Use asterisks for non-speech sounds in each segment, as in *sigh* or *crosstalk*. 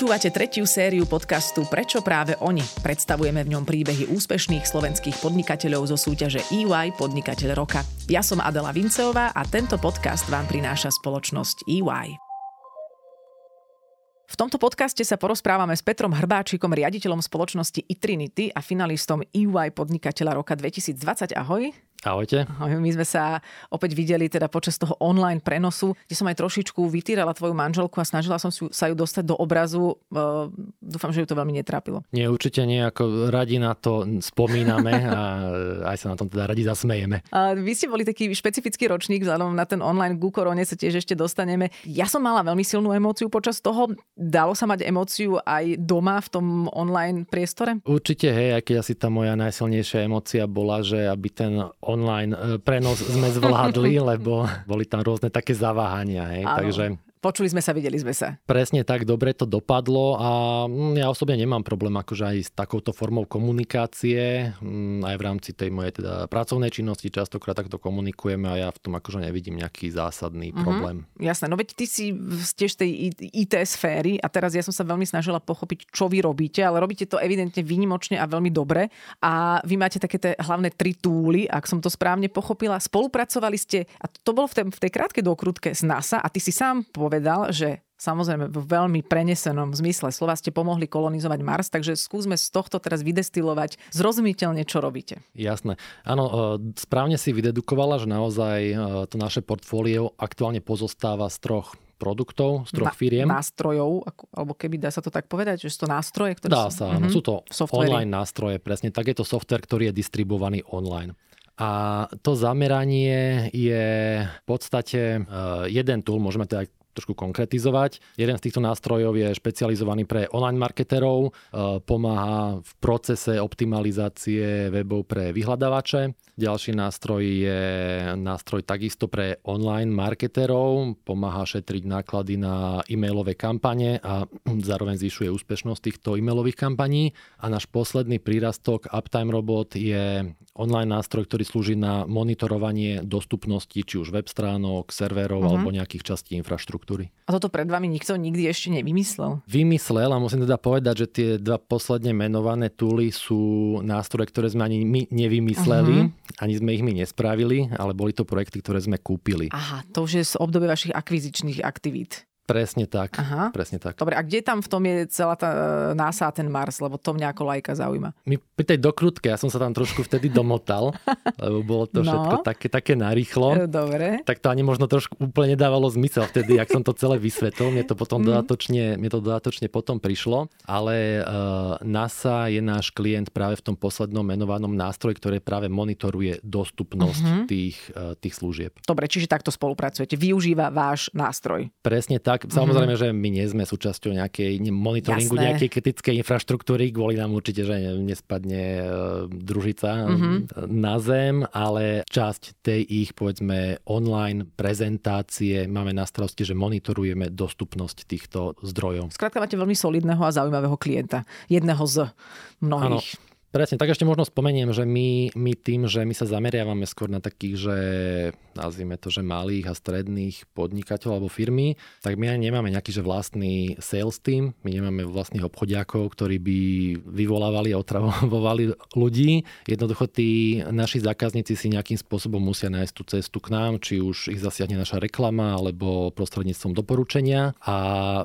Počúvate tretiu sériu podcastu Prečo práve oni? Predstavujeme v ňom príbehy úspešných slovenských podnikateľov zo súťaže EY Podnikateľ roka. Ja som Adela Vinceová a tento podcast vám prináša spoločnosť EY. V tomto podcaste sa porozprávame s Petrom Hrbáčikom, riaditeľom spoločnosti iTrinity a finalistom EY Podnikateľa roka 2020. Ahoj. Ahojte. My sme sa opäť videli teda počas toho online prenosu, kde som aj trošičku vytýrala tvoju manželku a snažila som sa ju dostať do obrazu. Dúfam, že ju to veľmi netrápilo. Nie, určite nie, ako radi na to spomíname a aj sa na tom teda radi zasmejeme. A vy ste boli taký špecifický ročník, vzhľadom na ten online ku korone sa tiež ešte dostaneme. Ja som mala veľmi silnú emóciu počas toho. Dalo sa mať emóciu aj doma v tom online priestore? Určite, hej, aj keď asi tá moja najsilnejšia emócia bola, že aby ten online e, prenos sme zvládli, *laughs* lebo boli tam rôzne také zaváhania. Hej. Takže Počuli sme sa, videli sme sa. Presne tak, dobre to dopadlo a mm, ja osobne nemám problém akože aj s takouto formou komunikácie, mm, aj v rámci tej mojej teda pracovnej činnosti častokrát takto komunikujeme a ja v tom akože nevidím nejaký zásadný mm-hmm. problém. Jasné, no veď ty si tiež tej IT sféry a teraz ja som sa veľmi snažila pochopiť, čo vy robíte, ale robíte to evidentne výnimočne a veľmi dobre a vy máte také tie hlavné tri túly, ak som to správne pochopila. Spolupracovali ste, a to bolo v tej, v tej krátkej dokrutke z NASA a ty si sám povedal, že samozrejme v veľmi prenesenom zmysle slova ste pomohli kolonizovať Mars, takže skúsme z tohto teraz vydestilovať zrozumiteľne, čo robíte. Jasné. Áno, e, správne si vydedukovala, že naozaj e, to naše portfólio aktuálne pozostáva z troch produktov, z troch firiem. Nástrojov, alebo keby dá sa to tak povedať, že sú to nástroje? Ktoré dá sa, áno. Mm-hmm. Sú to Softvery. online nástroje, presne. Tak je to software, ktorý je distribuovaný online. A to zameranie je v podstate uh, jeden tool, môžeme teda trošku konkretizovať. Jeden z týchto nástrojov je špecializovaný pre online marketerov, e, pomáha v procese optimalizácie webov pre vyhľadávače. Ďalší nástroj je nástroj takisto pre online marketerov, pomáha šetriť náklady na e-mailové kampane a *clears throat* zároveň zvyšuje úspešnosť týchto e-mailových kampaní. A náš posledný prírastok Uptime Robot je online nástroj, ktorý slúži na monitorovanie dostupnosti či už web stránok, serverov uh-huh. alebo nejakých častí infraštruktúry. A toto pred vami nikto nikdy ešte nevymyslel? Vymyslel a musím teda povedať, že tie dva posledne menované túly sú nástroje, ktoré sme ani my nevymysleli. Uh-huh ani sme ich my nespravili, ale boli to projekty, ktoré sme kúpili. Aha, to už je z obdobia vašich akvizičných aktivít. Presne tak. Aha. Presne tak. Dobre, a kde tam v tom je celá tá e, NASA a ten Mars? Lebo to mňa ako lajka zaujíma. My pri tej dokrutke, ja som sa tam trošku vtedy domotal, *laughs* lebo bolo to no. všetko také, také narýchlo. E, dobre. Tak to ani možno trošku úplne nedávalo zmysel vtedy, ak som to celé vysvetlil. Mne to potom mm. dodatočne, mne to dodatočne potom prišlo. Ale uh, NASA je náš klient práve v tom poslednom menovanom nástroji, ktoré práve monitoruje dostupnosť uh-huh. tých, uh, tých služieb. Dobre, čiže takto spolupracujete. Využíva váš nástroj. Presne tak tak samozrejme, mm-hmm. že my nie sme súčasťou nejakej monitoringu Jasné. nejakej kritickej infraštruktúry, kvôli nám určite, že nespadne e, družica mm-hmm. na zem, ale časť tej ich, povedzme, online prezentácie máme na starosti, že monitorujeme dostupnosť týchto zdrojov. Skrátka máte veľmi solidného a zaujímavého klienta. Jedného z mnohých. Ano. Presne, tak ešte možno spomeniem, že my, my tým, že my sa zameriavame skôr na takých, že nazvime to, že malých a stredných podnikateľov alebo firmy, tak my ani nemáme nejaký že vlastný sales team, my nemáme vlastných obchodiakov, ktorí by vyvolávali a otravovali ľudí. Jednoducho tí naši zákazníci si nejakým spôsobom musia nájsť tú cestu k nám, či už ich zasiahne naša reklama alebo prostredníctvom doporučenia a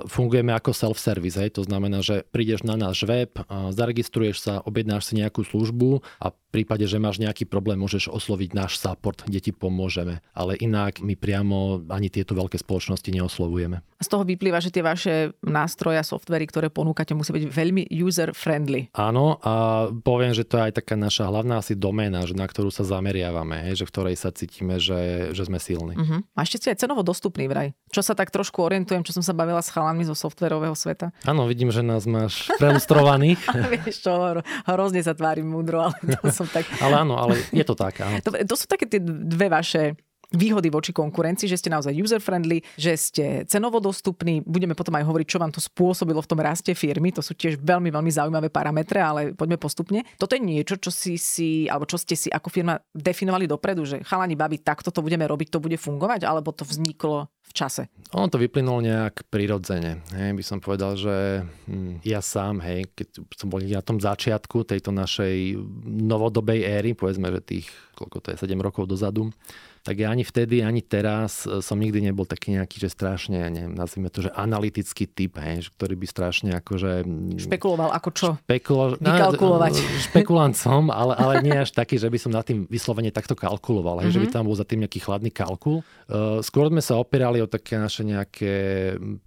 fungujeme ako self-service. Hej. To znamená, že prídeš na náš web, zaregistruješ sa, objednáš si nejakú službu a v prípade, že máš nejaký problém, môžeš osloviť náš support, kde ti pomôžeme. Ale inak my priamo ani tieto veľké spoločnosti neoslovujeme. Z toho vyplýva, že tie vaše nástroje a softvery, ktoré ponúkate, musí byť veľmi user-friendly. Áno a poviem, že to je aj taká naša hlavná asi doména, na ktorú sa zameriavame, že v ktorej sa cítime, že, že sme silní. Uh-huh. A ešte si aj cenovo dostupný vraj. Čo sa tak trošku orientujem, čo som sa bavila s chalami zo softverového sveta. Áno, vidím, že nás máš prelustrovaných. *laughs* Vieš čo, hrozne sa tvárim múdro, ale to som tak... ale áno, ale je to tak, áno. To, to sú také tie dve vaše výhody voči konkurencii, že ste naozaj user-friendly, že ste cenovo dostupní. Budeme potom aj hovoriť, čo vám to spôsobilo v tom raste firmy. To sú tiež veľmi, veľmi zaujímavé parametre, ale poďme postupne. Toto je niečo, čo si, si alebo čo ste si ako firma definovali dopredu, že chalani, babi, takto to budeme robiť, to bude fungovať, alebo to vzniklo v čase? On to vyplynulo nejak prirodzene. Hej, by som povedal, že hm, ja sám, hej, keď som bol na tom začiatku tejto našej novodobej éry, povedzme, že tých, koľko to je, 7 rokov dozadu, tak ja ani vtedy, ani teraz e, som nikdy nebol taký nejaký, že strašne, ja neviem, nazvime to, že analytický typ, hej, ktorý by strašne akože... Špekuloval ako čo? Špekulo... Vykalkulovať. *laughs* No, špekulant som, ale, ale nie až taký, že by som na tým vyslovene takto kalkuloval, hej, mm-hmm. že by mhm. tam bol za tým nejaký chladný kalkul. Uh, skôr sme sa opierali o také naše nejaké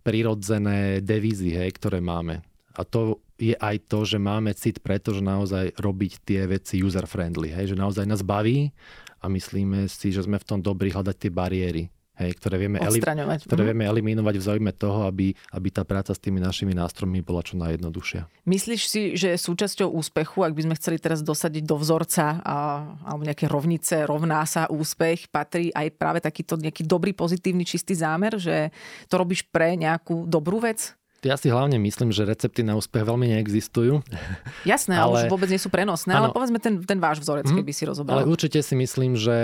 prirodzené devízy, hej, ktoré máme. A to je aj to, že máme cit preto, že naozaj robiť tie veci user-friendly. Hej? Že naozaj nás baví a myslíme si, že sme v tom dobrí hľadať tie bariéry. Hej, ktoré vieme, eli- ktoré mm. vieme eliminovať v záujme toho, aby, aby tá práca s tými našimi nástrojmi bola čo najjednoduchšia. Myslíš si, že súčasťou úspechu, ak by sme chceli teraz dosadiť do vzorca a, alebo nejaké rovnice, rovná sa úspech, patrí aj práve takýto nejaký dobrý, pozitívny, čistý zámer, že to robíš pre nejakú dobrú vec? Ja si hlavne myslím, že recepty na úspech veľmi neexistujú. *laughs* Jasné, ale už vôbec nie sú prenosné, ano, ale povedzme ten, ten váš vzorec, mm, keby si rozobral. Ale určite si myslím, že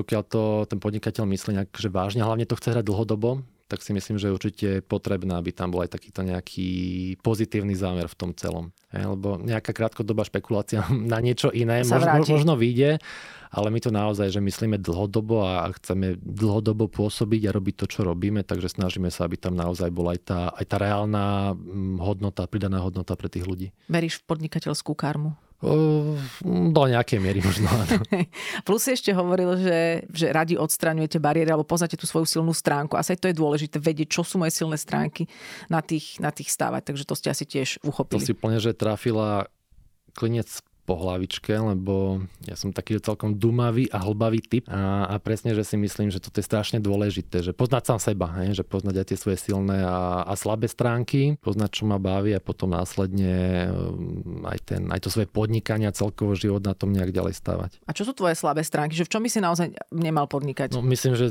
pokiaľ to ten podnikateľ myslí nejak, že vážne, hlavne to chce hrať dlhodobo, tak si myslím, že je určite potrebné, aby tam bol aj takýto nejaký pozitívny zámer v tom celom. lebo nejaká krátkodobá špekulácia *laughs* na niečo iné možno, možno vyjde, ale my to naozaj, že myslíme dlhodobo a chceme dlhodobo pôsobiť a robiť to, čo robíme, takže snažíme sa, aby tam naozaj bola aj tá, aj tá reálna mm, hodnota, pridaná hodnota pre tých ľudí. Veríš v podnikateľskú karmu? Do nejakej miery možno. *laughs* Plus si ešte hovoril, že, že radi odstraňujete bariéry alebo poznáte tú svoju silnú stránku. Asi to je dôležité vedieť, čo sú moje silné stránky na tých, na tých stávať. Takže to ste asi tiež uchopili. To si plne, že trafila klinec po hlavičke, lebo ja som taký celkom dumavý a hlbavý typ a, a presne, že si myslím, že toto je strašne dôležité, že poznať sám seba, hej, že poznať aj tie svoje silné a, a slabé stránky, poznať, čo ma baví a potom následne um, aj, ten, aj to svoje podnikanie a celkovo život na tom nejak ďalej stavať. A čo sú tvoje slabé stránky? Že v čom by si naozaj nemal podnikať? No, myslím, že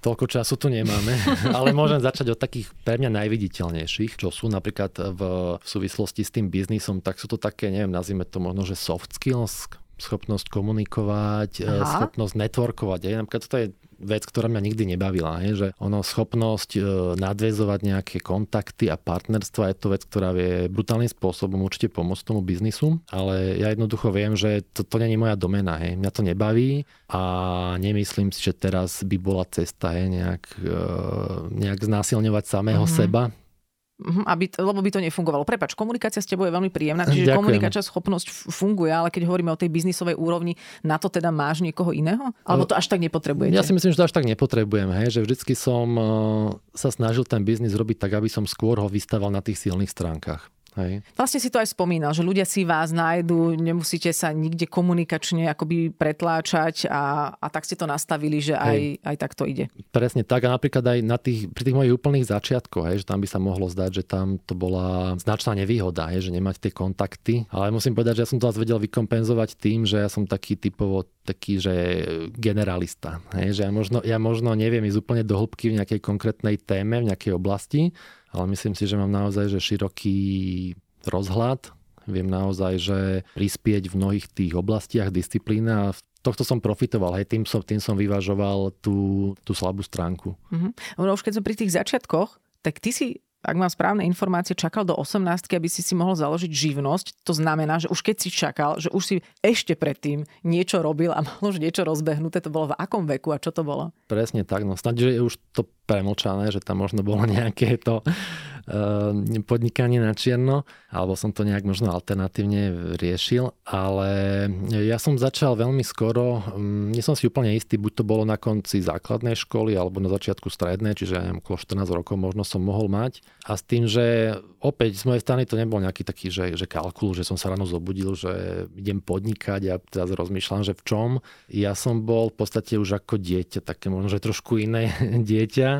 Toľko času tu nemáme, *laughs* ale môžem začať od takých pre mňa najviditeľnejších, čo sú napríklad v, v súvislosti s tým biznisom, tak sú to také, neviem, nazvime to možno, že soft skills, schopnosť komunikovať, Aha. schopnosť networkovať. Aj. Napríklad toto je vec, ktorá mňa nikdy nebavila. Je, že ono schopnosť e, nadvezovať nejaké kontakty a partnerstva je to vec, ktorá vie brutálnym spôsobom určite pomôcť tomu biznisu, ale ja jednoducho viem, že to, to je moja domena. Hej. Mňa to nebaví a nemyslím si, že teraz by bola cesta hej, nejak, e, nejak znásilňovať samého mm-hmm. seba aby, lebo by to nefungovalo. Prepač, komunikácia s tebou je veľmi príjemná, čiže Ďakujem. komunikačná schopnosť funguje, ale keď hovoríme o tej biznisovej úrovni, na to teda máš niekoho iného? Alebo to až tak nepotrebujete? Ja si myslím, že to až tak nepotrebujem, hej? že vždycky som uh, sa snažil ten biznis robiť tak, aby som skôr ho vystával na tých silných stránkach. Hej. Vlastne si to aj spomínal, že ľudia si vás nájdu, nemusíte sa nikde komunikačne akoby pretláčať a, a tak ste to nastavili, že aj, aj tak to ide. Presne tak a napríklad aj na tých, pri tých mojich úplných začiatkoch, hej, že tam by sa mohlo zdať, že tam to bola značná nevýhoda, hej, že nemať tie kontakty, ale musím povedať, že ja som to vás vedel vykompenzovať tým, že ja som taký typovo taký, že generalista. Hej, že ja možno, ja možno neviem ísť úplne do hĺbky v nejakej konkrétnej téme, v nejakej oblasti, ale myslím si, že mám naozaj že široký rozhľad. Viem naozaj, že prispieť v mnohých tých oblastiach disciplíny a tohto som profitoval, hej, tým som, tým som vyvažoval tú, tú slabú stránku. Mm-hmm. No už keď som pri tých začiatkoch, tak ty si ak mám správne informácie, čakal do 18, aby si si mohol založiť živnosť. To znamená, že už keď si čakal, že už si ešte predtým niečo robil a mal už niečo rozbehnuté, to bolo v akom veku a čo to bolo? Presne tak, no snad, že už to premlčané, že tam možno bolo nejaké to uh, podnikanie na čierno, alebo som to nejak možno alternatívne riešil, ale ja som začal veľmi skoro, um, nie som si úplne istý, buď to bolo na konci základnej školy, alebo na začiatku strednej, čiže ja neviem, okolo 14 rokov možno som mohol mať. A s tým, že opäť z mojej strany to nebol nejaký taký, že, že kalkul, že som sa ráno zobudil, že idem podnikať a teraz rozmýšľam, že v čom. Ja som bol v podstate už ako dieťa, také možno, že trošku iné *laughs* dieťa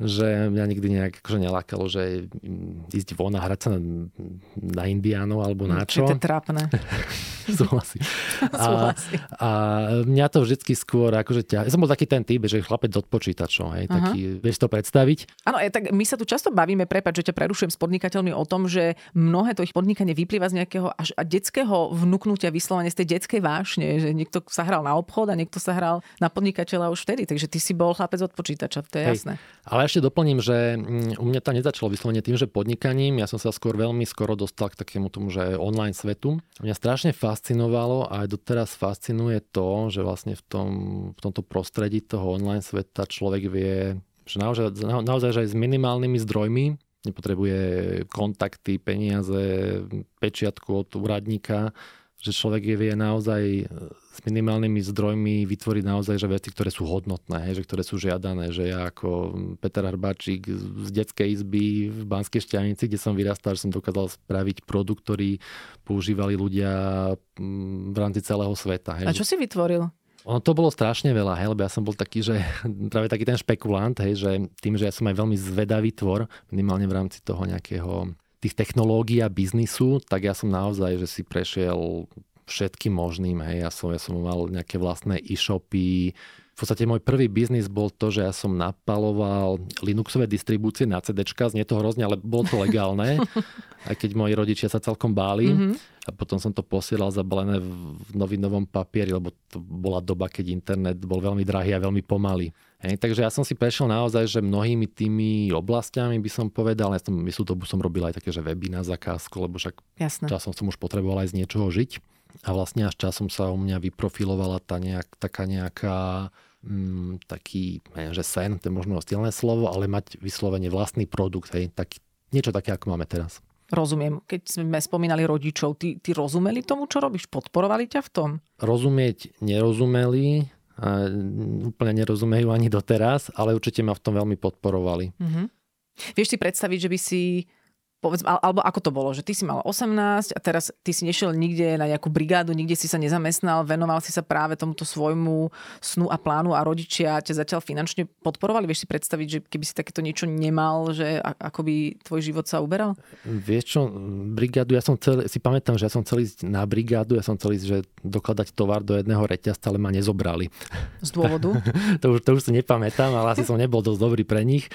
že mňa nikdy nejak akože nelákalo, že ísť von a hrať sa na, na indiánov alebo na čo. Je to trápne. *laughs* Súhlasím. A, a mňa to vždycky skôr akože ťa... Ja som bol taký ten typ, že chlapec od počítačov, hej, uh-huh. vieš to predstaviť? Áno, tak my sa tu často bavíme, prepáč, že ťa prerušujem s podnikateľmi o tom, že mnohé to ich podnikanie vyplýva z nejakého až detského vnúknutia vyslovene z tej detskej vášne, že niekto sa hral na obchod a niekto sa hral na podnikateľa už vtedy, takže ty si bol chlapec od počítača, to je hej. jasné. Ale ešte doplním, že mm, u mňa to nezačalo vyslovene tým, že podnikaním. Ja som sa skôr veľmi skoro dostal k takému tomu, že online svetu. Mňa strašne fascinovalo a aj doteraz fascinuje to, že vlastne v, tom, v tomto prostredí toho online sveta človek vie, že naozaj, naozaj že aj s minimálnymi zdrojmi nepotrebuje kontakty, peniaze, pečiatku od úradníka, že človek je vie naozaj e, s minimálnymi zdrojmi vytvoriť naozaj že veci, ktoré sú hodnotné, že ktoré sú žiadané, že ja ako Peter Harbáčik z detskej izby v Banskej Šťanici, kde som vyrastal, že som dokázal spraviť produkt, ktorý používali ľudia v rámci celého sveta. Hej. A čo si vytvoril? Ono to bolo strašne veľa, hej, lebo ja som bol taký, že *laughs* práve taký ten špekulant, hej, že tým, že ja som aj veľmi zvedavý tvor, minimálne v rámci toho nejakého tých technológií a biznisu, tak ja som naozaj, že si prešiel všetkým možným. Hej. Ja, som, ja som mal nejaké vlastné e-shopy. V podstate môj prvý biznis bol to, že ja som napaloval Linuxové distribúcie na CD. Znie to hrozne, ale bolo to legálne. *laughs* aj keď moji rodičia sa celkom báli. Mm-hmm. A potom som to posielal zabalené v novinovom papieri, lebo to bola doba, keď internet bol veľmi drahý a veľmi pomalý. Hej, takže ja som si prešiel naozaj, že mnohými tými oblastiami by som povedal, ja som myslel, to som robil aj také, že weby na zakázku, lebo však Jasne. časom som už potreboval aj z niečoho žiť. A vlastne až časom sa u mňa vyprofilovala tá nejak, taká nejaká mm, taký, neviem, že sen, to je možno silné slovo, ale mať vyslovene vlastný produkt, hej, tak, niečo také, ako máme teraz. Rozumiem. Keď sme spomínali rodičov, ty, ty rozumeli tomu, čo robíš? Podporovali ťa v tom? Rozumieť nerozumeli, úplne nerozumejú ani doteraz, ale určite ma v tom veľmi podporovali. Mm-hmm. Vieš si predstaviť, že by si povedz, alebo ako to bolo, že ty si mal 18 a teraz ty si nešiel nikde na nejakú brigádu, nikde si sa nezamestnal, venoval si sa práve tomuto svojmu snu a plánu a rodičia ťa zatiaľ finančne podporovali. Vieš si predstaviť, že keby si takéto niečo nemal, že ako by tvoj život sa uberal? Vieš čo, brigádu, ja som chcel, si pamätám, že ja som chcel ísť na brigádu, ja som chcel ísť, že dokladať tovar do jedného reťazca, ale ma nezobrali. Z dôvodu? *laughs* to, už, to už si nepamätám, ale asi som nebol dosť dobrý pre nich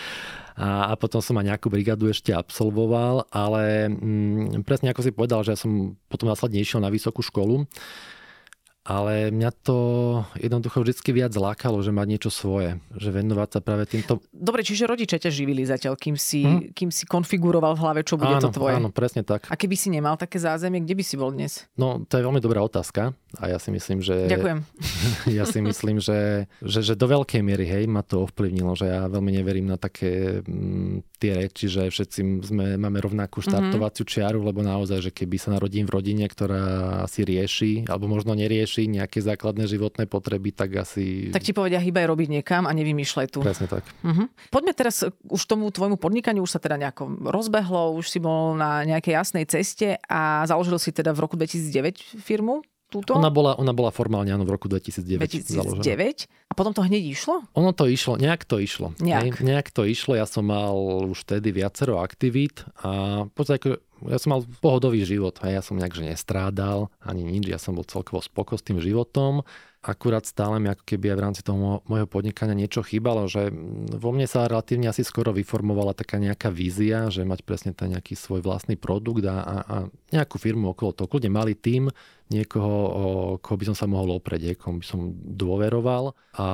a, a potom som aj nejakú brigádu ešte absolvoval, ale mm, presne ako si povedal, že ja som potom následne išiel na vysokú školu ale mňa to jednoducho vždy viac lákalo, že mať niečo svoje, že venovať sa práve týmto. Dobre, čiže rodičia ťa živili zatiaľ, kým si, hm? kým si konfiguroval v hlave, čo bude áno, to tvoje. Áno, presne tak. A keby si nemal také zázemie, kde by si bol dnes? No, to je veľmi dobrá otázka a ja si myslím, že... Ďakujem. *laughs* ja si myslím, že, že, že do veľkej miery, hej, ma to ovplyvnilo, že ja veľmi neverím na také m, mm, tie reči, že všetci sme, máme rovnakú mhm. štartovaciu čiaru, lebo naozaj, že keby sa narodím v rodine, ktorá si rieši, alebo možno nerieši rieši nejaké základné životné potreby, tak asi... Tak ti povedia, hýbaj robiť niekam a nevymýšľaj tu. Presne tak. Uh-huh. Poďme teraz už tomu tvojmu podnikaniu, už sa teda nejako rozbehlo, už si bol na nejakej jasnej ceste a založil si teda v roku 2009 firmu. Túto? Ona bola, ona bola formálne áno, v roku 2009 2009? Založená. A potom to hneď išlo? Ono to išlo, nejak to išlo. Nejak. Ne, nejak to išlo, ja som mal už vtedy viacero aktivít a v podstate ja som mal pohodový život, a ja som nejak že nestrádal ani nič, ja som bol celkovo spoko s tým životom. Akurát stále mi ako keby aj v rámci toho môjho podnikania niečo chýbalo, že vo mne sa relatívne asi skoro vyformovala taká nejaká vízia, že mať presne ten nejaký svoj vlastný produkt a, a, a nejakú firmu okolo toho, kľudne malý tým, niekoho, koho by som sa mohol oprieť, komu by som dôveroval. A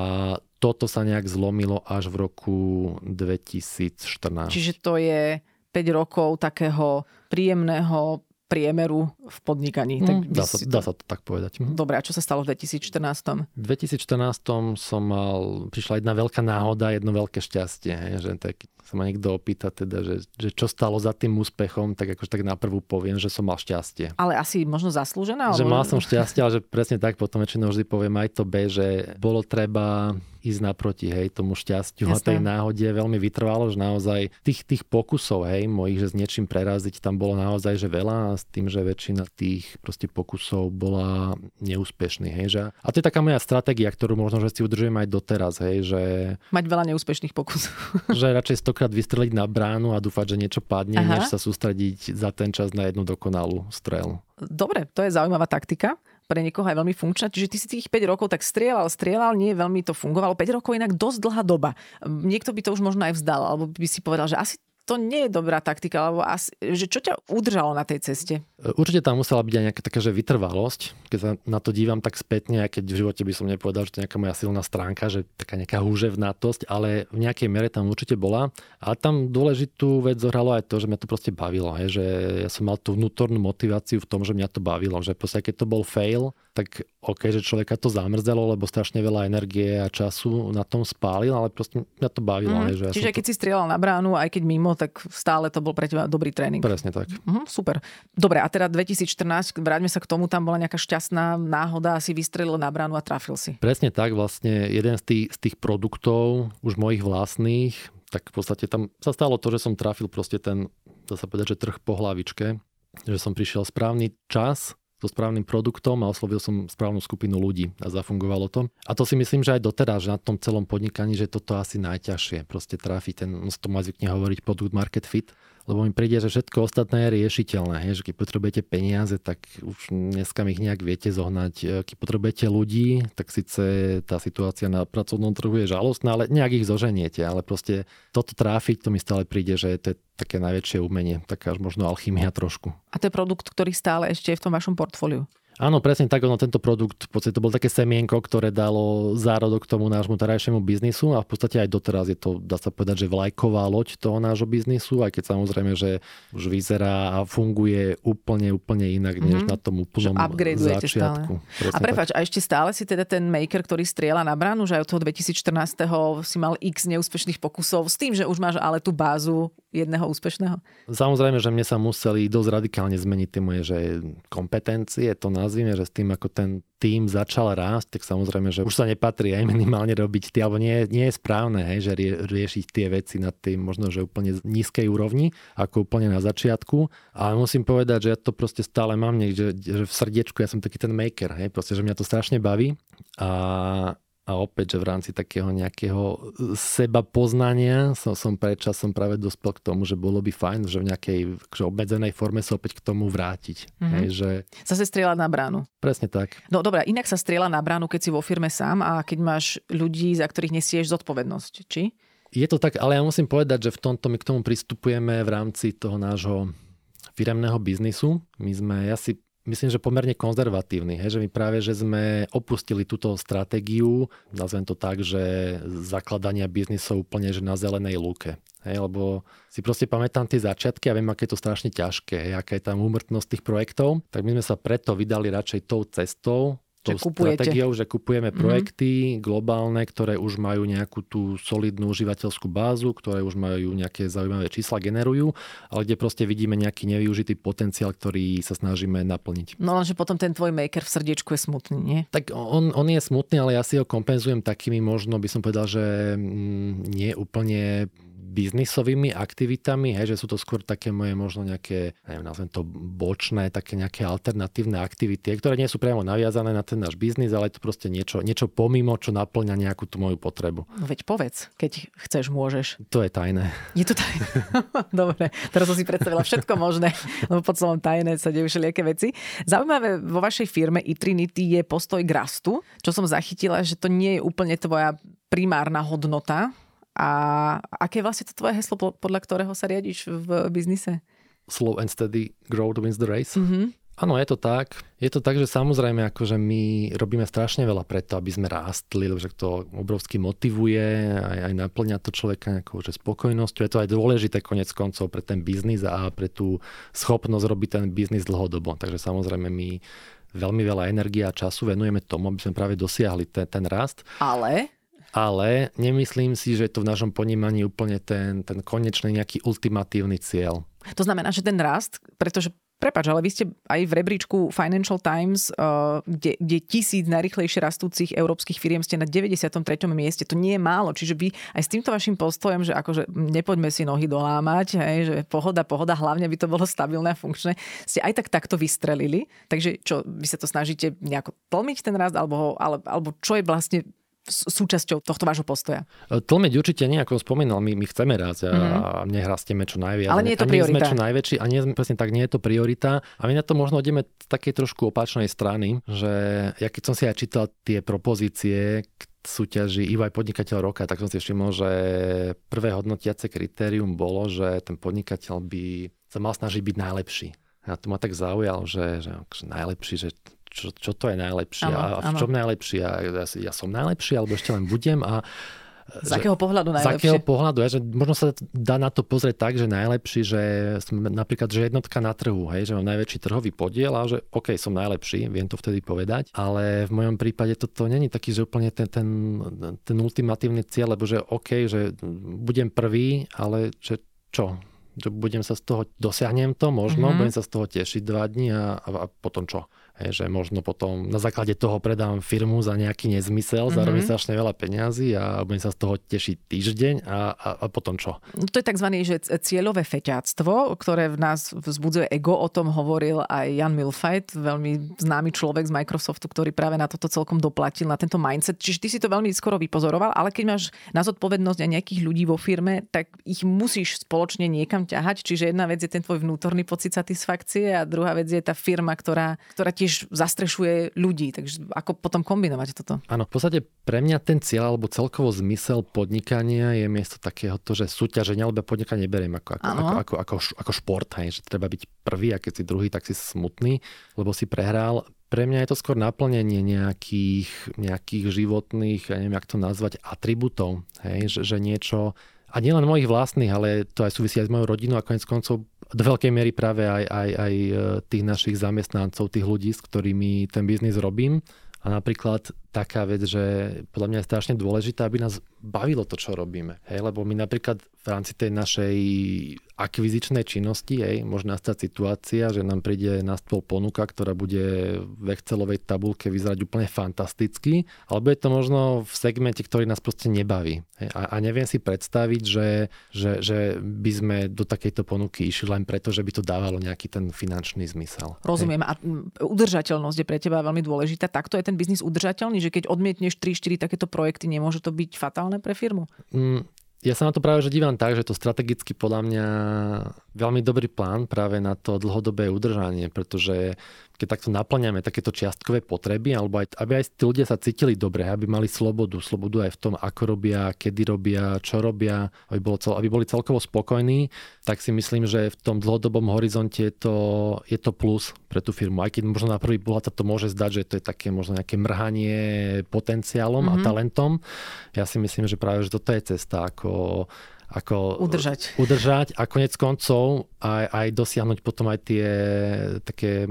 toto sa nejak zlomilo až v roku 2014. Čiže to je 5 rokov takého príjemného priemeru v podnikaní. Mm, tak dá, sa, to... dá sa to tak povedať. Mm. Dobre, a čo sa stalo v 2014? V 2014 som mal, prišla jedna veľká náhoda, jedno veľké šťastie, hej, že tak sa ma niekto opýta teda, že, že čo stalo za tým úspechom, tak akože tak naprvu poviem, že som mal šťastie. Ale asi možno zaslúžená? Že mal som šťastie, ale že presne tak potom väčšinou vždy poviem aj to B, že bolo treba ísť naproti, hej, tomu šťastiu Jasne. a tej náhode veľmi vytrvalo, že naozaj tých, tých pokusov, hej, mojich, že s niečím preraziť, tam bolo naozaj, že veľa a s tým, že väčšina tých proste pokusov bola neúspešných, hej, že a to je taká moja stratégia, ktorú možno, že si udržujem aj doteraz, hej, že... Mať veľa neúspešných pokusov. *laughs* že radšej stokrát vystreliť na bránu a dúfať, že niečo padne, Aha. než sa sústrediť za ten čas na jednu dokonalú strelu. Dobre, to je zaujímavá taktika pre niekoho aj veľmi funkčná. Čiže ty si tých 5 rokov tak strieľal, strieľal, nie veľmi to fungovalo. 5 rokov inak dosť dlhá doba. Niekto by to už možno aj vzdal, alebo by si povedal, že asi to nie je dobrá taktika, lebo asi, že čo ťa udržalo na tej ceste? Určite tam musela byť aj nejaká taká, že vytrvalosť. Keď sa na to dívam tak spätne, aj keď v živote by som nepovedal, že to je nejaká moja silná stránka, že taká nejaká húževnatosť, ale v nejakej mere tam určite bola. A tam dôležitú vec zohralo aj to, že mňa to proste bavilo. Hej, že ja som mal tú vnútornú motiváciu v tom, že mňa to bavilo. Že proste, keď to bol fail, tak OK, že človeka to zamrzelo, lebo strašne veľa energie a času na tom spálil, ale proste mňa to bavilo. Mm. Že ja Čiže keď to... si strieľal na bránu, aj keď mimo, tak stále to bol pre teba dobrý tréning. Presne tak. Mm, super. Dobre, a teda 2014, vráťme sa k tomu, tam bola nejaká šťastná náhoda, si vystrelil na bránu a trafil si. Presne tak, vlastne jeden z tých, z tých produktov, už mojich vlastných, tak v podstate tam sa stalo to, že som trafil proste ten, to sa povedať, že trh po hlavičke, že som prišiel správny čas, so správnym produktom a oslovil som správnu skupinu ľudí a zafungovalo to. A to si myslím, že aj doteraz, že na tom celom podnikaní, že toto asi najťažšie, proste trafiť ten, no to má zvykne hovoriť produkt market fit, lebo mi príde, že všetko ostatné je riešiteľné. Hej? Že keď potrebujete peniaze, tak už dneska ich nejak viete zohnať. E, keď potrebujete ľudí, tak síce tá situácia na pracovnom trhu je žalostná, ale nejak ich zoženiete. Ale proste toto tráfiť, to mi stále príde, že to je také najväčšie umenie, taká možno alchymia trošku. A to je produkt, ktorý stále ešte je v tom vašom portfóliu? Áno, presne tak, ono tento produkt, v podstate to bol také semienko, ktoré dalo zárodok tomu nášmu terajšiemu biznisu a v podstate aj doteraz je to, dá sa povedať, že vlajková loď toho nášho biznisu, aj keď samozrejme, že už vyzerá a funguje úplne, úplne inak, než mm-hmm. na tom úplnom začiatku. A prepač, a ešte stále si teda ten maker, ktorý strieľa na bránu, že aj od toho 2014. si mal x neúspešných pokusov s tým, že už máš ale tú bázu jedného úspešného? Samozrejme, že mne sa museli dosť radikálne zmeniť tie moje že kompetencie, to nazvime, že s tým, ako ten tým začal rásť, tak samozrejme, že už sa nepatrí aj minimálne robiť tie, alebo nie, nie je správne, hej, že rie, riešiť tie veci na tým možno, že úplne nízkej úrovni, ako úplne na začiatku. Ale musím povedať, že ja to proste stále mám niekde, že v srdiečku ja som taký ten maker, hej, proste, že mňa to strašne baví a a opäť, že v rámci takého nejakého e, seba poznania som, som predčasom práve dospel k tomu, že bolo by fajn, že v nejakej že obmedzenej forme sa opäť k tomu vrátiť. Mm-hmm. Hej, že... Zase strieľať na bránu. Presne tak. No dobré, inak sa strieľa na bránu, keď si vo firme sám a keď máš ľudí, za ktorých nesieš zodpovednosť, či? Je to tak, ale ja musím povedať, že v tomto my k tomu pristupujeme v rámci toho nášho firemného biznisu. My sme, ja si myslím, že pomerne konzervatívny. Hej? Že my práve, že sme opustili túto stratégiu, nazvem to tak, že zakladania biznisov úplne že na zelenej lúke. Hej, lebo si proste pamätám tie začiatky a viem, aké je to strašne ťažké, hej, aká je tam úmrtnosť tých projektov, tak my sme sa preto vydali radšej tou cestou, tou že stratégiou, že kupujeme mm-hmm. projekty globálne, ktoré už majú nejakú tú solidnú užívateľskú bázu, ktoré už majú nejaké zaujímavé čísla, generujú, ale kde proste vidíme nejaký nevyužitý potenciál, ktorý sa snažíme naplniť. No lenže potom ten tvoj maker v srdiečku je smutný, nie? Tak on, on je smutný, ale ja si ho kompenzujem takými možno, by som povedal, že mm, nie úplne biznisovými aktivitami, hej, že sú to skôr také moje možno nejaké, neviem, nazvem to bočné, také nejaké alternatívne aktivity, ktoré nie sú priamo naviazané na ten náš biznis, ale je to proste niečo, niečo pomimo, čo naplňa nejakú tú moju potrebu. No veď povedz, keď chceš, môžeš. To je tajné. Je to tajné. *laughs* Dobre, teraz som si predstavila všetko možné, lebo pod slovom tajné sa dejú všelijaké veci. Zaujímavé vo vašej firme Itrinity je postoj k rastu, čo som zachytila, že to nie je úplne tvoja primárna hodnota, a aké je vlastne to tvoje heslo, podľa ktorého sa riadiš v biznise? Slow and steady growth wins the race. Mm-hmm. Áno, je to tak. Je to tak, že samozrejme, akože my robíme strašne veľa preto, aby sme rástli, lebo to obrovsky motivuje, aj, aj naplňa to človeka nejakou že spokojnosťou. Je to aj dôležité konec koncov pre ten biznis a pre tú schopnosť robiť ten biznis dlhodobo. Takže samozrejme my veľmi veľa energie a času venujeme tomu, aby sme práve dosiahli ten, ten rast. Ale ale nemyslím si, že je to v našom ponímaní úplne ten, ten konečný nejaký ultimatívny cieľ. To znamená, že ten rast, pretože Prepač, ale vy ste aj v rebríčku Financial Times, uh, kde, kde tisíc najrychlejšie rastúcich európskych firiem ste na 93. mieste. To nie je málo. Čiže vy aj s týmto vašim postojom, že akože nepoďme si nohy dolámať, hej, že pohoda, pohoda, hlavne by to bolo stabilné a funkčné, ste aj tak takto vystrelili. Takže čo, vy sa to snažíte nejako tlmiť ten rast, alebo, ale, alebo čo je vlastne súčasťou tohto vášho postoja? E, tlmeť určite nie, ako spomínal, my, my chceme raz a mm-hmm. nech rastieme čo najviac. Ale nie je to priorita. sme čo najväčší a nie sme presne tak, nie je to priorita. A my na to možno ideme z takej trošku opačnej strany, že ja keď som si aj čítal tie propozície, súťaži Ivo aj podnikateľ roka, tak som si všimol, že prvé hodnotiace kritérium bolo, že ten podnikateľ by sa mal snažiť byť najlepší. A to ma tak zaujal, že, že, že najlepší, že čo, čo to je najlepšie ano, a v čom najlepší. A ja, ja som najlepší, alebo ešte len budem a z akého pohľadu najlepšie? Z akého pohľadu, ja, že možno sa dá na to pozrieť tak, že najlepší, že som napríklad, že jednotka na trhu, hej, že mám najväčší trhový podiel a že OK, som najlepší, viem to vtedy povedať, ale v mojom prípade toto není taký, že úplne ten, ten, ten ultimatívny cieľ, lebo že OK, že budem prvý, ale že čo? Že budem sa z toho, dosiahnem to možno, mm-hmm. budem sa z toho tešiť dva dní a, a, a potom čo? Hej, že možno potom na základe toho predám firmu za nejaký nezmysel, mm-hmm. zarobím strašne veľa peňazí a budem sa z toho tešiť týždeň a, a, a potom čo? No to je tzv. Že cieľové feťáctvo, ktoré v nás vzbudzuje ego. O tom hovoril aj Jan Milfajt, veľmi známy človek z Microsoftu, ktorý práve na toto celkom doplatil, na tento mindset. Čiže ty si to veľmi skoro vypozoroval, ale keď máš na zodpovednosť aj nejakých ľudí vo firme, tak ich musíš spoločne niekam ťahať. Čiže jedna vec je ten tvoj vnútorný pocit satisfakcie a druhá vec je tá firma, ktorá, ktorá tiež tiež zastrešuje ľudí. Takže ako potom kombinovať toto? Áno, v podstate pre mňa ten cieľ alebo celkovo zmysel podnikania je miesto takého to, že súťaženia, alebo podnikanie beriem ako, ako, ako, ako, ako, ako šport, hej, že treba byť prvý a keď si druhý, tak si smutný, lebo si prehral pre mňa je to skôr naplnenie nejakých, nejakých životných, ja neviem, jak to nazvať, atribútov. Hej? Že, že niečo, a nielen mojich vlastných, ale to aj súvisí aj s mojou rodinou a konec koncov do veľkej miery práve aj, aj, aj e, tých našich zamestnancov, tých ľudí, s ktorými ten biznis robím. A napríklad taká vec, že podľa mňa je strašne dôležité, aby nás bavilo to, čo robíme. Hej? Lebo my napríklad v rámci tej našej akvizičnej činnosti hej, môže nastať situácia, že nám príde na stôl ponuka, ktorá bude v Excelovej tabulke vyzerať úplne fantasticky, alebo je to možno v segmente, ktorý nás proste nebaví. Hej? A, a neviem si predstaviť, že, že, že by sme do takejto ponuky išli len preto, že by to dávalo nejaký ten finančný zmysel. Rozumiem. Hej? A udržateľnosť je pre teba veľmi dôležitá. Takto je ten biznis udržateľný, že keď odmietneš 3-4 takéto projekty, nemôže to byť fatálne pre firmu? Mm, ja sa na to práve že dívam tak, že to strategicky podľa mňa veľmi dobrý plán práve na to dlhodobé udržanie, pretože keď takto naplňame takéto čiastkové potreby, alebo aj, aby aj tí ľudia sa cítili dobre, aby mali slobodu, slobodu aj v tom, ako robia, kedy robia, čo robia, aby, bolo cel, aby boli celkovo spokojní, tak si myslím, že v tom dlhodobom horizonte je to, je to plus pre tú firmu. Aj keď možno na prvý pohľad sa to môže zdať, že to je také možno nejaké mrhanie potenciálom mm-hmm. a mhm. talentom. Ja si myslím, že práve že toto je cesta, ako ako udržať. udržať a konec koncov aj, aj dosiahnuť potom aj tie také,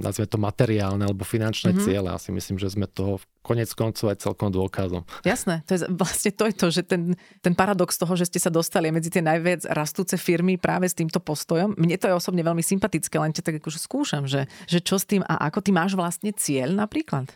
nazvime to materiálne alebo finančné mm-hmm. ciele. Ja si myslím, že sme toho konec koncov aj celkom dôkazom. Jasné, to je vlastne to je to, že ten, ten paradox toho, že ste sa dostali medzi tie najviac rastúce firmy práve s týmto postojom. Mne to je osobne veľmi sympatické, len ťa tak akože skúšam, že, že čo s tým a ako ty máš vlastne cieľ napríklad?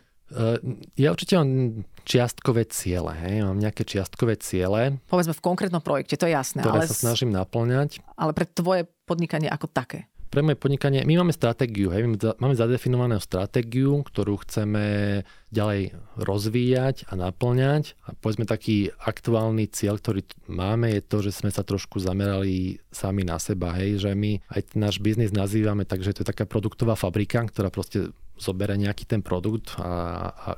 Ja určite mám čiastkové ciele. Hej? Mám nejaké čiastkové ciele. Povedzme v konkrétnom projekte, to je jasné. Ktoré ale sa snažím naplňať. Ale pre tvoje podnikanie ako také? Pre moje podnikanie, my máme stratégiu, hej? máme zadefinovanú stratégiu, ktorú chceme ďalej rozvíjať a naplňať. A povedzme taký aktuálny cieľ, ktorý máme, je to, že sme sa trošku zamerali sami na seba. Hej? Že my aj náš biznis nazývame, takže to je taká produktová fabrika, ktorá proste zoberie nejaký ten produkt a, a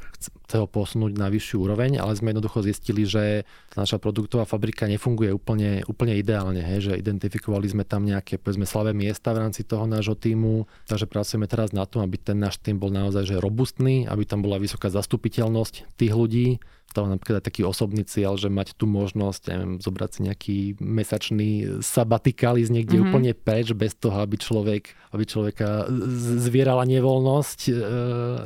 chce ho posunúť na vyššiu úroveň, ale sme jednoducho zistili, že naša produktová fabrika nefunguje úplne, úplne ideálne, hej, že identifikovali sme tam nejaké povedzme slabé miesta v rámci toho nášho týmu, takže pracujeme teraz na tom, aby ten náš tým bol naozaj že robustný, aby tam bola vysoká zastupiteľnosť tých ľudí, to napríklad aj taký osobný cieľ, že mať tu možnosť, neviem, zobrať si nejaký mesačný sabatikál, ísť niekde mm-hmm. úplne preč, bez toho, aby človek, aby človeka zvierala nevoľnosť.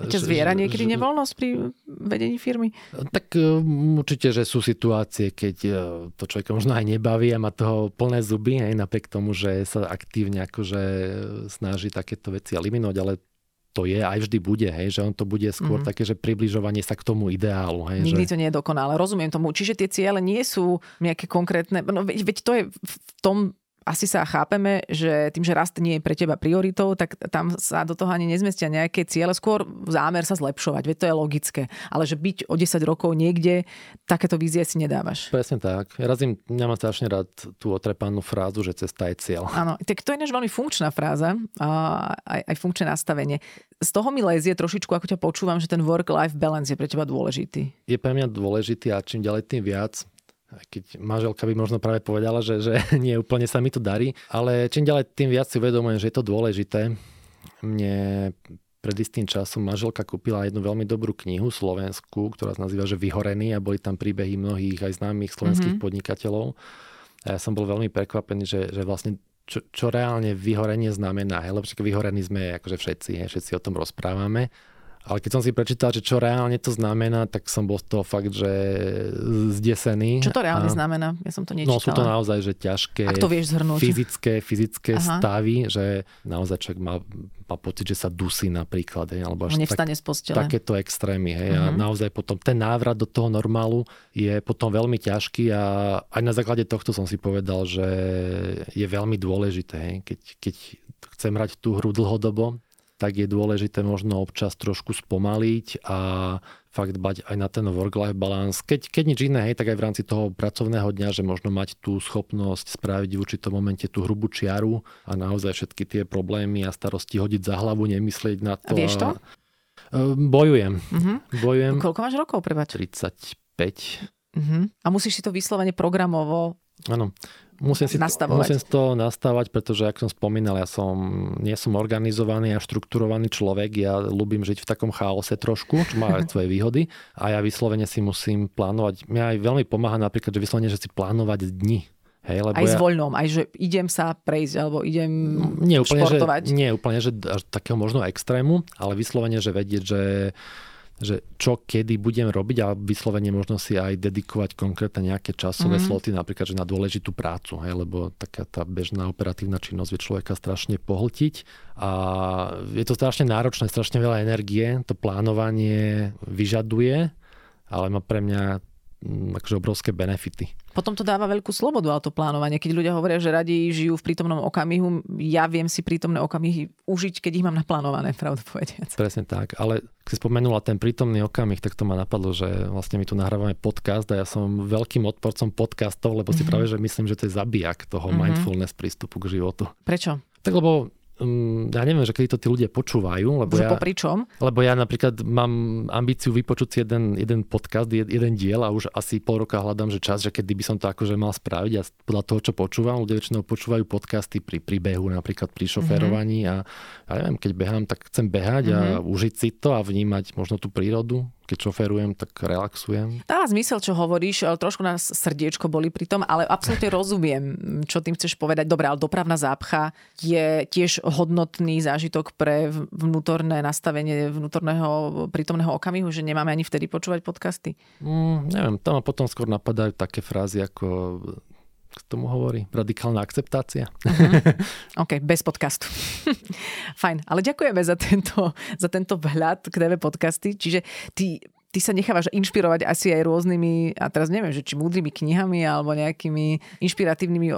Ťa e, zviera niekedy že, nevoľnosť pri vedení firmy? Tak e, určite, že sú situácie, keď e, to človeka možno aj nebaví a má toho plné zuby, aj napriek tomu, že sa aktívne akože snaží takéto veci eliminovať, ale to je, aj vždy bude, hej, že on to bude skôr mm-hmm. také, že približovanie sa k tomu ideálu. Hej, Nikdy že... to nie je dokonalé, rozumiem tomu. Čiže tie ciele nie sú nejaké konkrétne, no veď, veď to je v tom asi sa chápeme, že tým, že rast nie je pre teba prioritou, tak tam sa do toho ani nezmestia nejaké ciele, skôr zámer sa zlepšovať, veď to je logické. Ale že byť o 10 rokov niekde, takéto vízie si nedávaš. Presne tak. Ja razím, ja mám strašne rád tú otrepanú frázu, že cesta je cieľ. Áno, tak to je než veľmi funkčná fráza, a aj, aj funkčné nastavenie. Z toho mi lezie trošičku, ako ťa počúvam, že ten work-life balance je pre teba dôležitý. Je pre mňa dôležitý a čím ďalej tým viac keď manželka by možno práve povedala, že, že *laughs* nie úplne sa mi to darí, ale čím ďalej tým viac si uvedomujem, že je to dôležité. Mne pred istým časom manželka kúpila jednu veľmi dobrú knihu slovenskú, ktorá sa nazýva že Vyhorený a boli tam príbehy mnohých aj známych slovenských mm-hmm. podnikateľov. A ja som bol veľmi prekvapený, že, že vlastne čo, čo reálne vyhorenie znamená. Lebo vyhorení sme akože všetci, všetci o tom rozprávame. Ale keď som si prečítal, že čo reálne to znamená, tak som bol z toho fakt, že zdesený. Čo to reálne a... znamená? Ja som to nečítala. No sú to naozaj, že ťažké, Ak to vieš zhrnúť? fyzické, fyzické Aha. stavy, že naozaj človek má, má pocit, že sa dusí napríklad. Hej, alebo až Nevstane tak, z postele. Takéto extrémy. Hej, uh-huh. A mhm. naozaj potom ten návrat do toho normálu je potom veľmi ťažký a aj na základe tohto som si povedal, že je veľmi dôležité, hej, keď, keď chcem hrať tú hru dlhodobo, tak je dôležité možno občas trošku spomaliť a fakt bať aj na ten work-life balance. Keď, keď nič iné, hej, tak aj v rámci toho pracovného dňa, že možno mať tú schopnosť spraviť v určitom momente tú hrubú čiaru a naozaj všetky tie problémy a starosti hodiť za hlavu, nemyslieť na to. A vieš to? Ehm, bojujem. Uh-huh. Bojujem. Koľko máš rokov, prebač? 35. Uh-huh. A musíš si to vyslovene programovo Áno. Musím si, nastavovať. musím si to nastavať, pretože, ako som spomínal, ja som, nie som organizovaný a štrukturovaný človek. Ja ľúbim žiť v takom chaose trošku, čo má aj svoje výhody. A ja vyslovene si musím plánovať. Mňa aj veľmi pomáha napríklad, že vyslovene, že si plánovať dni. Hej, lebo aj ja... s voľnom, aj že idem sa prejsť, alebo idem nie úplne, športovať. Že, nie úplne, že až takého možno extrému, ale vyslovene, že vedieť, že že čo kedy budem robiť a vyslovene možno si aj dedikovať konkrétne nejaké časové mm-hmm. sloty, napríklad že na dôležitú prácu, hej, lebo taká tá bežná operatívna činnosť vie človeka strašne pohltiť a je to strašne náročné, strašne veľa energie, to plánovanie vyžaduje, ale má pre mňa akože obrovské benefity. Potom to dáva veľkú slobodu, ale to plánovanie. Keď ľudia hovoria, že radi žijú v prítomnom okamihu, ja viem si prítomné okamihy užiť, keď ich mám naplánované, pravdu povediac. Presne tak, ale keď si spomenula ten prítomný okamih, tak to ma napadlo, že vlastne my tu nahrávame podcast a ja som veľkým odporcom podcastov, lebo si mm-hmm. práve, že myslím, že to je zabijak toho mm-hmm. mindfulness prístupu k životu. Prečo? Tak lebo um, ja neviem, že kedy to tí ľudia počúvajú. Lebo ja, čom? Lebo ja napríklad mám ambíciu vypočuť si jeden, jeden podcast, jeden diel a už asi pol roka hľadám, že čas, že kedy by som to akože mal spraviť a podľa toho, čo počúvam, ľudia väčšinou počúvajú podcasty pri príbehu, napríklad pri šoferovaní mm-hmm. a ja neviem, keď behám, tak chcem behať mm-hmm. a mhm. užiť si to a vnímať možno tú prírodu, keď šoferujem, tak relaxujem. Dáva zmysel, čo hovoríš, ale trošku nás srdiečko boli pri tom, ale absolútne *laughs* rozumiem, čo tým chceš povedať. Dobre, ale dopravná zápcha je tiež hodnotný zážitok pre vnútorné nastavenie vnútorného prítomného okamihu, že nemáme ani vtedy počúvať podcasty? Mm, neviem, tam ma potom skôr napadajú také frázy ako k tomu hovorí? Radikálna akceptácia. Uh-huh. OK, bez podcastu. *laughs* Fajn, ale ďakujeme za tento, za tento vhľad k TV podcasty. Čiže ty, ty sa nechávaš inšpirovať asi aj rôznymi, a teraz neviem, že či múdrymi knihami alebo nejakými inšpiratívnymi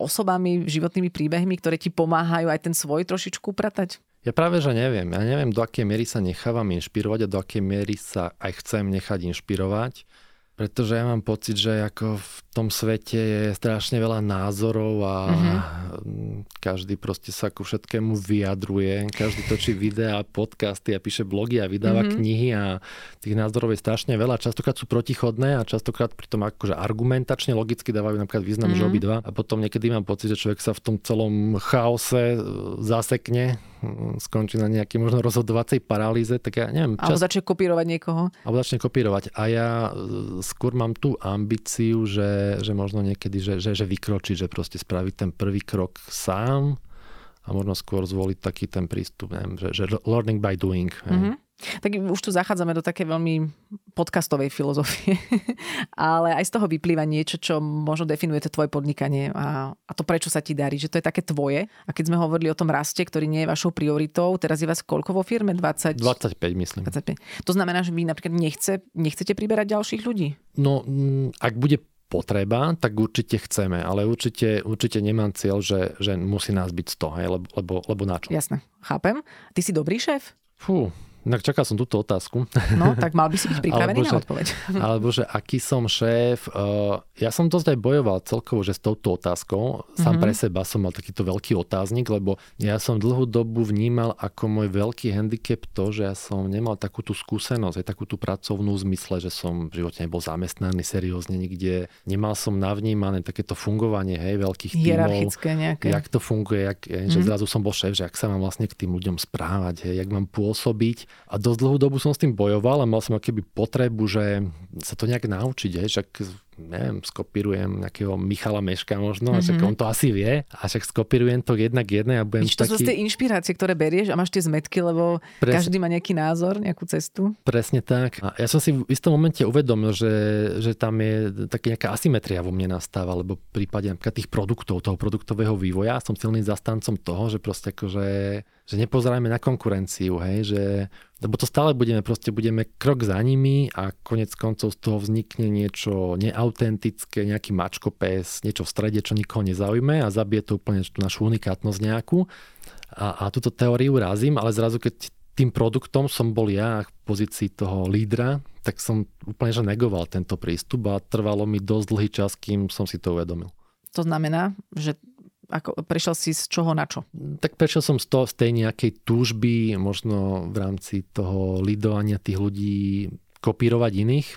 osobami, životnými príbehmi, ktoré ti pomáhajú aj ten svoj trošičku pratať? Ja práve, že neviem. Ja neviem, do akej miery sa nechávam inšpirovať a do akej miery sa aj chcem nechať inšpirovať. Pretože ja mám pocit, že ako v tom svete je strašne veľa názorov a mm-hmm. každý proste sa ku všetkému vyjadruje. Každý točí videá, podcasty a píše blogy a vydáva mm-hmm. knihy a tých názorov je strašne veľa. Častokrát sú protichodné a častokrát pritom akože argumentačne, logicky dávajú napríklad význam, mm-hmm. že mhm. obidva. A potom niekedy mám pocit, že človek sa v tom celom chaose zasekne skončí na nejakej možno rozhodovacej paralýze, tak ja neviem. Čas... Alebo začne kopírovať niekoho. Alebo začne kopírovať. A ja e, skôr mám tú ambíciu, že, že možno niekedy, že, že, že vykročiť, že proste spraviť ten prvý krok sám a možno skôr zvoliť taký ten prístup, neviem, že, že learning by doing. Mm-hmm. Tak už tu zachádzame do také veľmi podcastovej filozofie, *laughs* ale aj z toho vyplýva niečo, čo možno definuje to tvoje podnikanie a, a to, prečo sa ti darí, že to je také tvoje. A keď sme hovorili o tom raste, ktorý nie je vašou prioritou, teraz je vás koľko vo firme? 20? 25, myslím. 25. To znamená, že vy napríklad nechce, nechcete priberať ďalších ľudí? No, mm, ak bude potreba, tak určite chceme, ale určite, určite nemám cieľ, že, že musí nás byť 100, hej, lebo, lebo, lebo na čo? Jasné, chápem. Ty si dobrý šéf? Fú, tak čakal som túto otázku. No, tak mal by si byť *laughs* pripravený alebo, na odpoveď. *laughs* Alebo že aký som šéf. Uh, ja som dosť aj bojoval celkovo, že s touto otázkou. Sám mm-hmm. pre seba som mal takýto veľký otáznik, lebo ja som dlhú dobu vnímal ako môj veľký handicap to, že ja som nemal takú tú skúsenosť, aj takú tú pracovnú zmysle, že som v živote nebol zamestnaný seriózne nikde. Nemal som navnímané takéto fungovanie, hej, veľkých tímov. Hierarchické nejaké. Jak to funguje, jak, mm-hmm. že mhm. zrazu som bol šéf, že ak sa mám vlastne k tým ľuďom správať, hej, jak mám pôsobiť a dosť dlhú dobu som s tým bojoval a mal som akéby potrebu, že sa to nejak naučiť, však neviem, skopírujem nejakého Michala Meška možno, mm-hmm. a však mhm. on to asi vie, a však skopírujem to jednak jednej a budem Víš, to taký... sú tie inšpirácie, ktoré berieš a máš tie zmetky, lebo Pres... každý má nejaký názor, nejakú cestu. Presne tak. A ja som si v istom momente uvedomil, že, že tam je taká nejaká asymetria vo mne nastáva, lebo v prípade tých produktov, toho produktového vývoja som silným zastancom toho, že proste akože že nepozerajme na konkurenciu, hej, že, lebo to stále budeme, proste budeme krok za nimi a konec koncov z toho vznikne niečo neautentické, nejaký mačko pes, niečo v strede, čo nikoho nezaujme a zabije to úplne tú našu unikátnosť nejakú. A, a túto teóriu razím, ale zrazu keď tým produktom som bol ja v pozícii toho lídra, tak som úplne že negoval tento prístup a trvalo mi dosť dlhý čas, kým som si to uvedomil. To znamená, že ako, prešiel si z čoho na čo? Tak prešiel som z, toho, z tej nejakej túžby, možno v rámci toho lidovania tých ľudí kopírovať iných,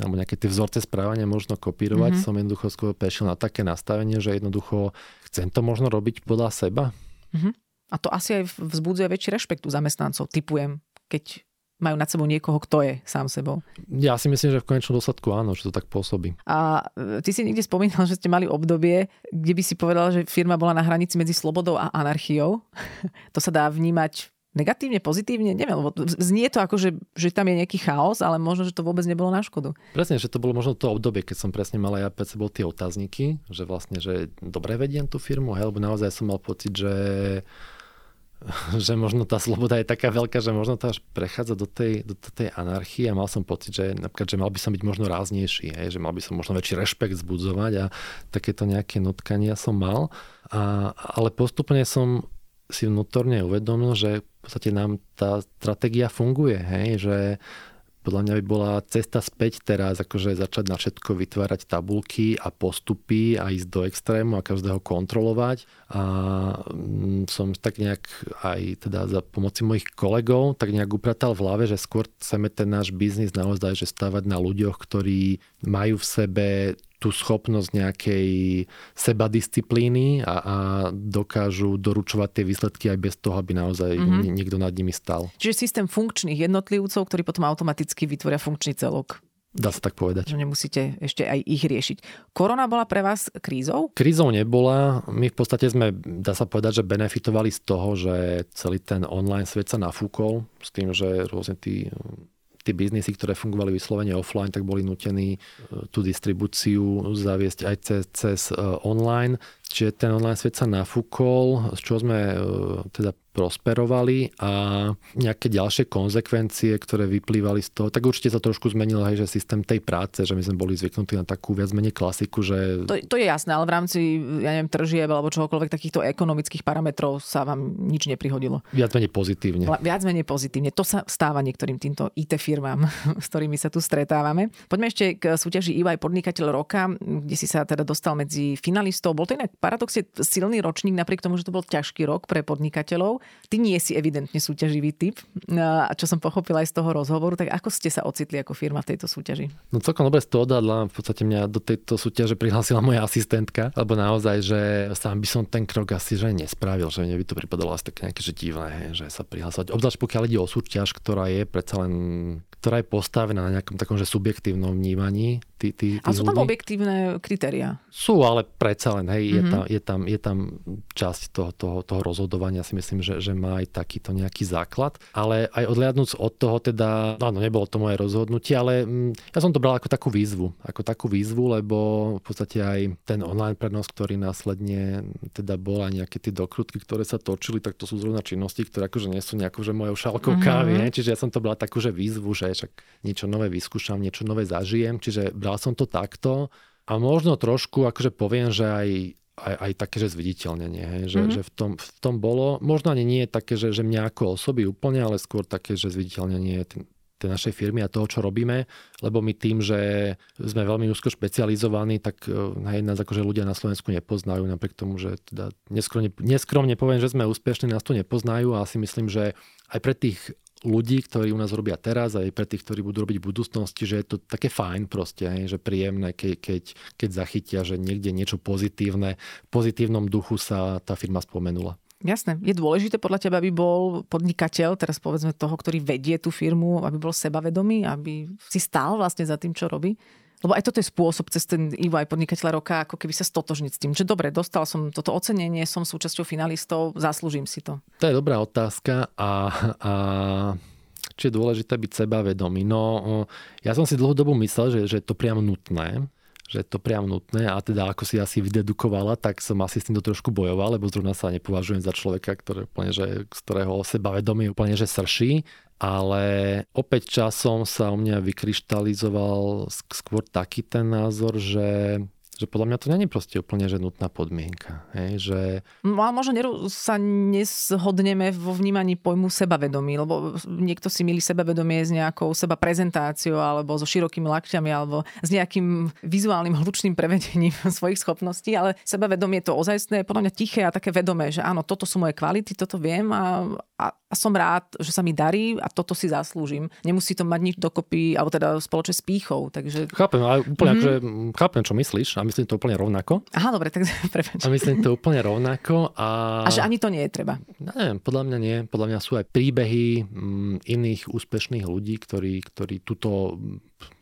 alebo nejaké tie vzorce správania možno kopírovať. Mm-hmm. Som jednoducho skôr prešiel na také nastavenie, že jednoducho chcem to možno robiť podľa seba. Mm-hmm. A to asi aj vzbudzuje väčší rešpekt u zamestnancov, typujem, keď majú nad sebou niekoho, kto je sám sebou. Ja si myslím, že v konečnom dôsledku áno, že to tak pôsobí. A e, ty si niekde spomínal, že ste mali obdobie, kde by si povedal, že firma bola na hranici medzi slobodou a anarchiou. *laughs* to sa dá vnímať negatívne, pozitívne, neviem, lebo znie to ako, že, že tam je nejaký chaos, ale možno, že to vôbec nebolo na škodu. Presne, že to bolo možno to obdobie, keď som presne mal aj ja pred sebou tie otázniky, že vlastne, že dobre vediem tú firmu, hej, lebo naozaj som mal pocit, že *laughs* že možno tá sloboda je taká veľká, že možno to až prechádza do tej, do tej anarchie a mal som pocit, že napríklad, že mal by som byť možno ráznejší, hej, že mal by som možno väčší rešpekt zbudzovať a takéto nejaké nutkania som mal. A, ale postupne som si vnútorne uvedomil, že v podstate nám tá stratégia funguje, hej, že podľa mňa by bola cesta späť teraz, akože začať na všetko vytvárať tabulky a postupy a ísť do extrému a každého kontrolovať. A mm, som tak nejak aj teda za pomoci mojich kolegov tak nejak upratal v hlave, že skôr chceme ten náš biznis naozaj že stavať na ľuďoch, ktorí majú v sebe tú schopnosť nejakej sebadisciplíny a, a dokážu doručovať tie výsledky aj bez toho, aby naozaj mm-hmm. niekto nad nimi stal. Čiže systém funkčných jednotlivcov, ktorí potom automaticky vytvoria funkčný celok. Dá sa tak povedať. Že nemusíte ešte aj ich riešiť. Korona bola pre vás krízou? Krízou nebola. My v podstate sme, dá sa povedať, že benefitovali z toho, že celý ten online svet sa nafúkol s tým, že rôzne tí tí biznisy, ktoré fungovali vyslovene offline, tak boli nutení e, tú distribúciu zaviesť aj cez, cez online. Čiže ten online svet sa nafúkol, z čoho sme e, teda prosperovali a nejaké ďalšie konzekvencie, ktoré vyplývali z toho, tak určite sa trošku zmenilo aj že systém tej práce, že my sme boli zvyknutí na takú viac menej klasiku, že... To, to je jasné, ale v rámci, ja neviem, tržieb alebo čohokoľvek takýchto ekonomických parametrov sa vám nič neprihodilo. Viac menej pozitívne. Viac menej pozitívne. To sa stáva niektorým týmto IT firmám, *laughs* s ktorými sa tu stretávame. Poďme ešte k súťaži EY Podnikateľ roka, kde si sa teda dostal medzi finalistov. Bol to inak paradoxne silný ročník, napriek tomu, že to bol ťažký rok pre podnikateľov. Ty nie si evidentne súťaživý typ, a čo som pochopila aj z toho rozhovoru, tak ako ste sa ocitli ako firma v tejto súťaži? No celkom dobre to odhadla, v podstate mňa do tejto súťaže prihlásila moja asistentka, alebo naozaj, že sám by som ten krok asi že nespravil, že mne by to pripadalo asi také nejaké že divné, že sa prihlásať. Obzvlášť pokiaľ ide o súťaž, ktorá je predsa len ktorá je postavená na nejakom takom že subjektívnom vnímaní. Tí, tí, tí a sú tam ľudí. objektívne kritéria? Sú, ale predsa len, hej, mm-hmm. je, mhm. tam, je, tam, je tam časť toho, toho, toho rozhodovania, si myslím, že, že má aj takýto nejaký základ. Ale aj odliadnúť od toho, teda, no áno, nebolo to moje rozhodnutie, ale mm, ja som to bral ako takú výzvu. Ako takú výzvu, lebo v podstate aj ten online prenos, ktorý následne teda bol aj nejaké tie dokrutky, ktoré sa točili, tak to sú zrovna činnosti, ktoré akože nie sú nejakou že mojou šálkou mm-hmm. kávy. Čiže ja som to bral takú že výzvu, že však niečo nové vyskúšam, niečo nové zažijem. Čiže bral som to takto a možno trošku, akože poviem, že aj, aj, aj také, že zviditeľnenie, hej, že, mm-hmm. že v, tom, v tom bolo, možno ani nie také, že, že mňa ako osoby úplne, ale skôr také, že zviditeľnenie tej našej firmy a toho, čo robíme, lebo my tým, že sme veľmi úzko špecializovaní, tak na nás akože ľudia na Slovensku nepoznajú, napriek tomu, že teda neskromne, neskromne poviem, že sme úspešní, nás to nepoznajú. A si myslím, že aj pre tých ľudí, ktorí u nás robia teraz, aj pre tých, ktorí budú robiť v budúcnosti, že je to také fajn proste, hej, že príjemné, keď, keď, keď zachytia, že niekde niečo pozitívne, v pozitívnom duchu sa tá firma spomenula. Jasné. Je dôležité podľa teba, aby bol podnikateľ, teraz povedzme toho, ktorý vedie tú firmu, aby bol sebavedomý, aby si stál vlastne za tým, čo robí? Lebo aj toto je spôsob cez ten EY podnikateľa roka, ako keby sa stotožniť s tým, že dobre, dostal som toto ocenenie, som súčasťou finalistov, zaslúžim si to. To je dobrá otázka a, a či je dôležité byť sebavedomý. No, ja som si dlhú dobu myslel, že, že je to priamo nutné, že je to priam nutné a teda ako si asi vydedukovala, tak som asi s týmto trošku bojoval, lebo zrovna sa nepovažujem za človeka, ktorý úplne, že, z ktorého sebavedomie úplne že srší, ale opäť časom sa u mňa vykryštalizoval skôr taký ten názor, že že podľa mňa to není proste úplne že nutná podmienka. Hej, že... No a možno sa neshodneme vo vnímaní pojmu sebavedomí, lebo niekto si milí sebavedomie s nejakou seba prezentáciou alebo so širokými lakťami alebo s nejakým vizuálnym hlučným prevedením *laughs* svojich schopností, ale sebavedomie je to ozajstné, podľa mňa tiché a také vedomé, že áno, toto sú moje kvality, toto viem a, a, a som rád, že sa mi darí a toto si zaslúžim. Nemusí to mať nič dokopy, alebo teda spoločne s píchou. Takže... Chápem, ale úplne mm-hmm. akože, chápem, čo myslíš a myslím to úplne rovnako. Aha, dobre, tak *laughs* prepáč. A myslím to úplne rovnako. A... a že ani to nie je treba. Ne, podľa mňa nie. Podľa mňa sú aj príbehy m, mm, iných úspešných ľudí, ktorí, ktorí túto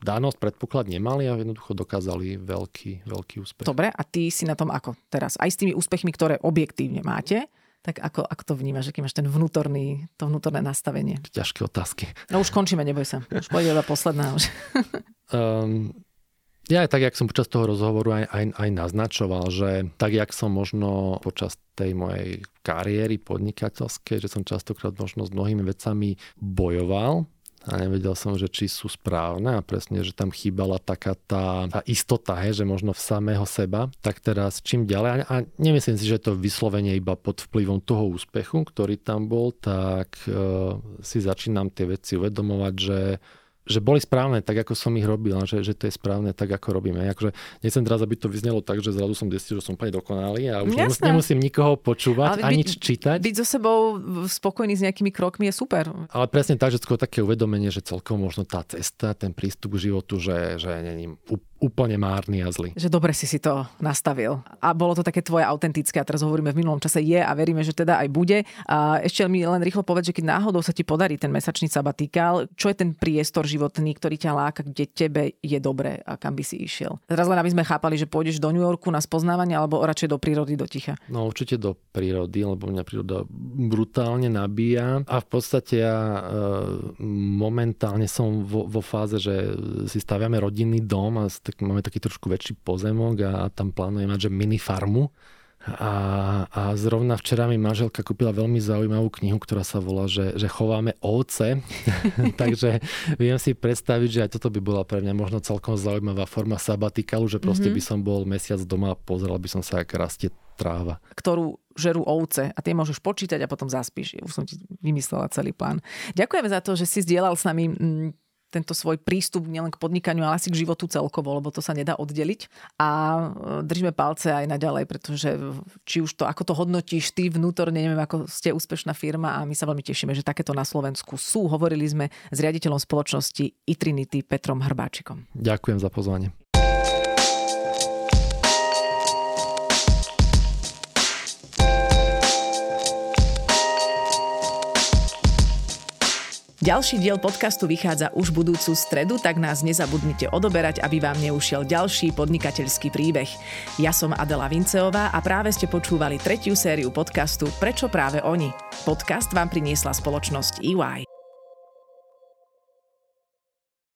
danosť, predpoklad nemali a jednoducho dokázali veľký, veľký úspech. Dobre, a ty si na tom ako teraz? Aj s tými úspechmi, ktoré objektívne máte, tak ako, ako to vnímaš, aký máš ten vnútorný, to vnútorné nastavenie? Ťažké otázky. No už končíme, neboj sa. Už pôjde iba posledná. Už. um, *laughs* ja aj tak, jak som počas toho rozhovoru aj, aj, aj naznačoval, že tak, jak som možno počas tej mojej kariéry podnikateľskej, že som častokrát možno s mnohými vecami bojoval, a nevedel som, že či sú správne a presne, že tam chýbala taká tá, tá istota, hej, že možno v samého seba, tak teraz čím ďalej, a nemyslím si, že to vyslovene iba pod vplyvom toho úspechu, ktorý tam bol, tak uh, si začínam tie veci uvedomovať, že že boli správne tak, ako som ich robil, že, že to je správne tak, ako robíme. Akože nechcem teraz, aby to vyznelo tak, že zrazu som zistil, že som úplne dokonalý a už Jasné. nemusím nikoho počúvať a nič čítať. Byť so sebou spokojný s nejakými krokmi je super. Ale presne tak, že skôr také uvedomenie, že celkom možno tá cesta, ten prístup k životu, že, že není úplne márny a zlý. Že dobre si si to nastavil. A bolo to také tvoje autentické, a teraz hovoríme v minulom čase je a veríme, že teda aj bude. A ešte mi len rýchlo povedz, že keď náhodou sa ti podarí ten mesačný sabatikál, čo je ten priestor životný, ktorý ťa láka, kde tebe je dobre a kam by si išiel. Teraz len aby sme chápali, že pôjdeš do New Yorku na spoznávanie alebo radšej do prírody, do ticha. No určite do prírody, lebo mňa príroda brutálne nabíja a v podstate ja e, momentálne som vo, vo fáze, že si staviame rodinný dom a tak máme taký trošku väčší pozemok a tam plánujeme mať, že mini farmu. A, a zrovna včera mi manželka kúpila veľmi zaujímavú knihu, ktorá sa volá, že, že chováme ovce. *laughs* Takže viem si predstaviť, že aj toto by bola pre mňa možno celkom zaujímavá forma sabatikalu, že proste mm-hmm. by som bol mesiac doma a pozeral by som sa, ako rastie tráva. Ktorú žerú ovce a tie môžeš počítať a potom zaspíš. Už som ti vymyslela celý plán. Ďakujeme za to, že si zdieľal s nami mm, tento svoj prístup nielen k podnikaniu, ale asi k životu celkovo, lebo to sa nedá oddeliť. A e, držíme palce aj naďalej, pretože či už to, ako to hodnotíš ty vnútorne, neviem, ako ste úspešná firma a my sa veľmi tešíme, že takéto na Slovensku sú. Hovorili sme s riaditeľom spoločnosti Itrinity Petrom Hrbáčikom. Ďakujem za pozvanie. Ďalší diel podcastu vychádza už budúcu stredu, tak nás nezabudnite odoberať, aby vám neušiel ďalší podnikateľský príbeh. Ja som Adela Vinceová a práve ste počúvali tretiu sériu podcastu Prečo práve oni? Podcast vám priniesla spoločnosť EY.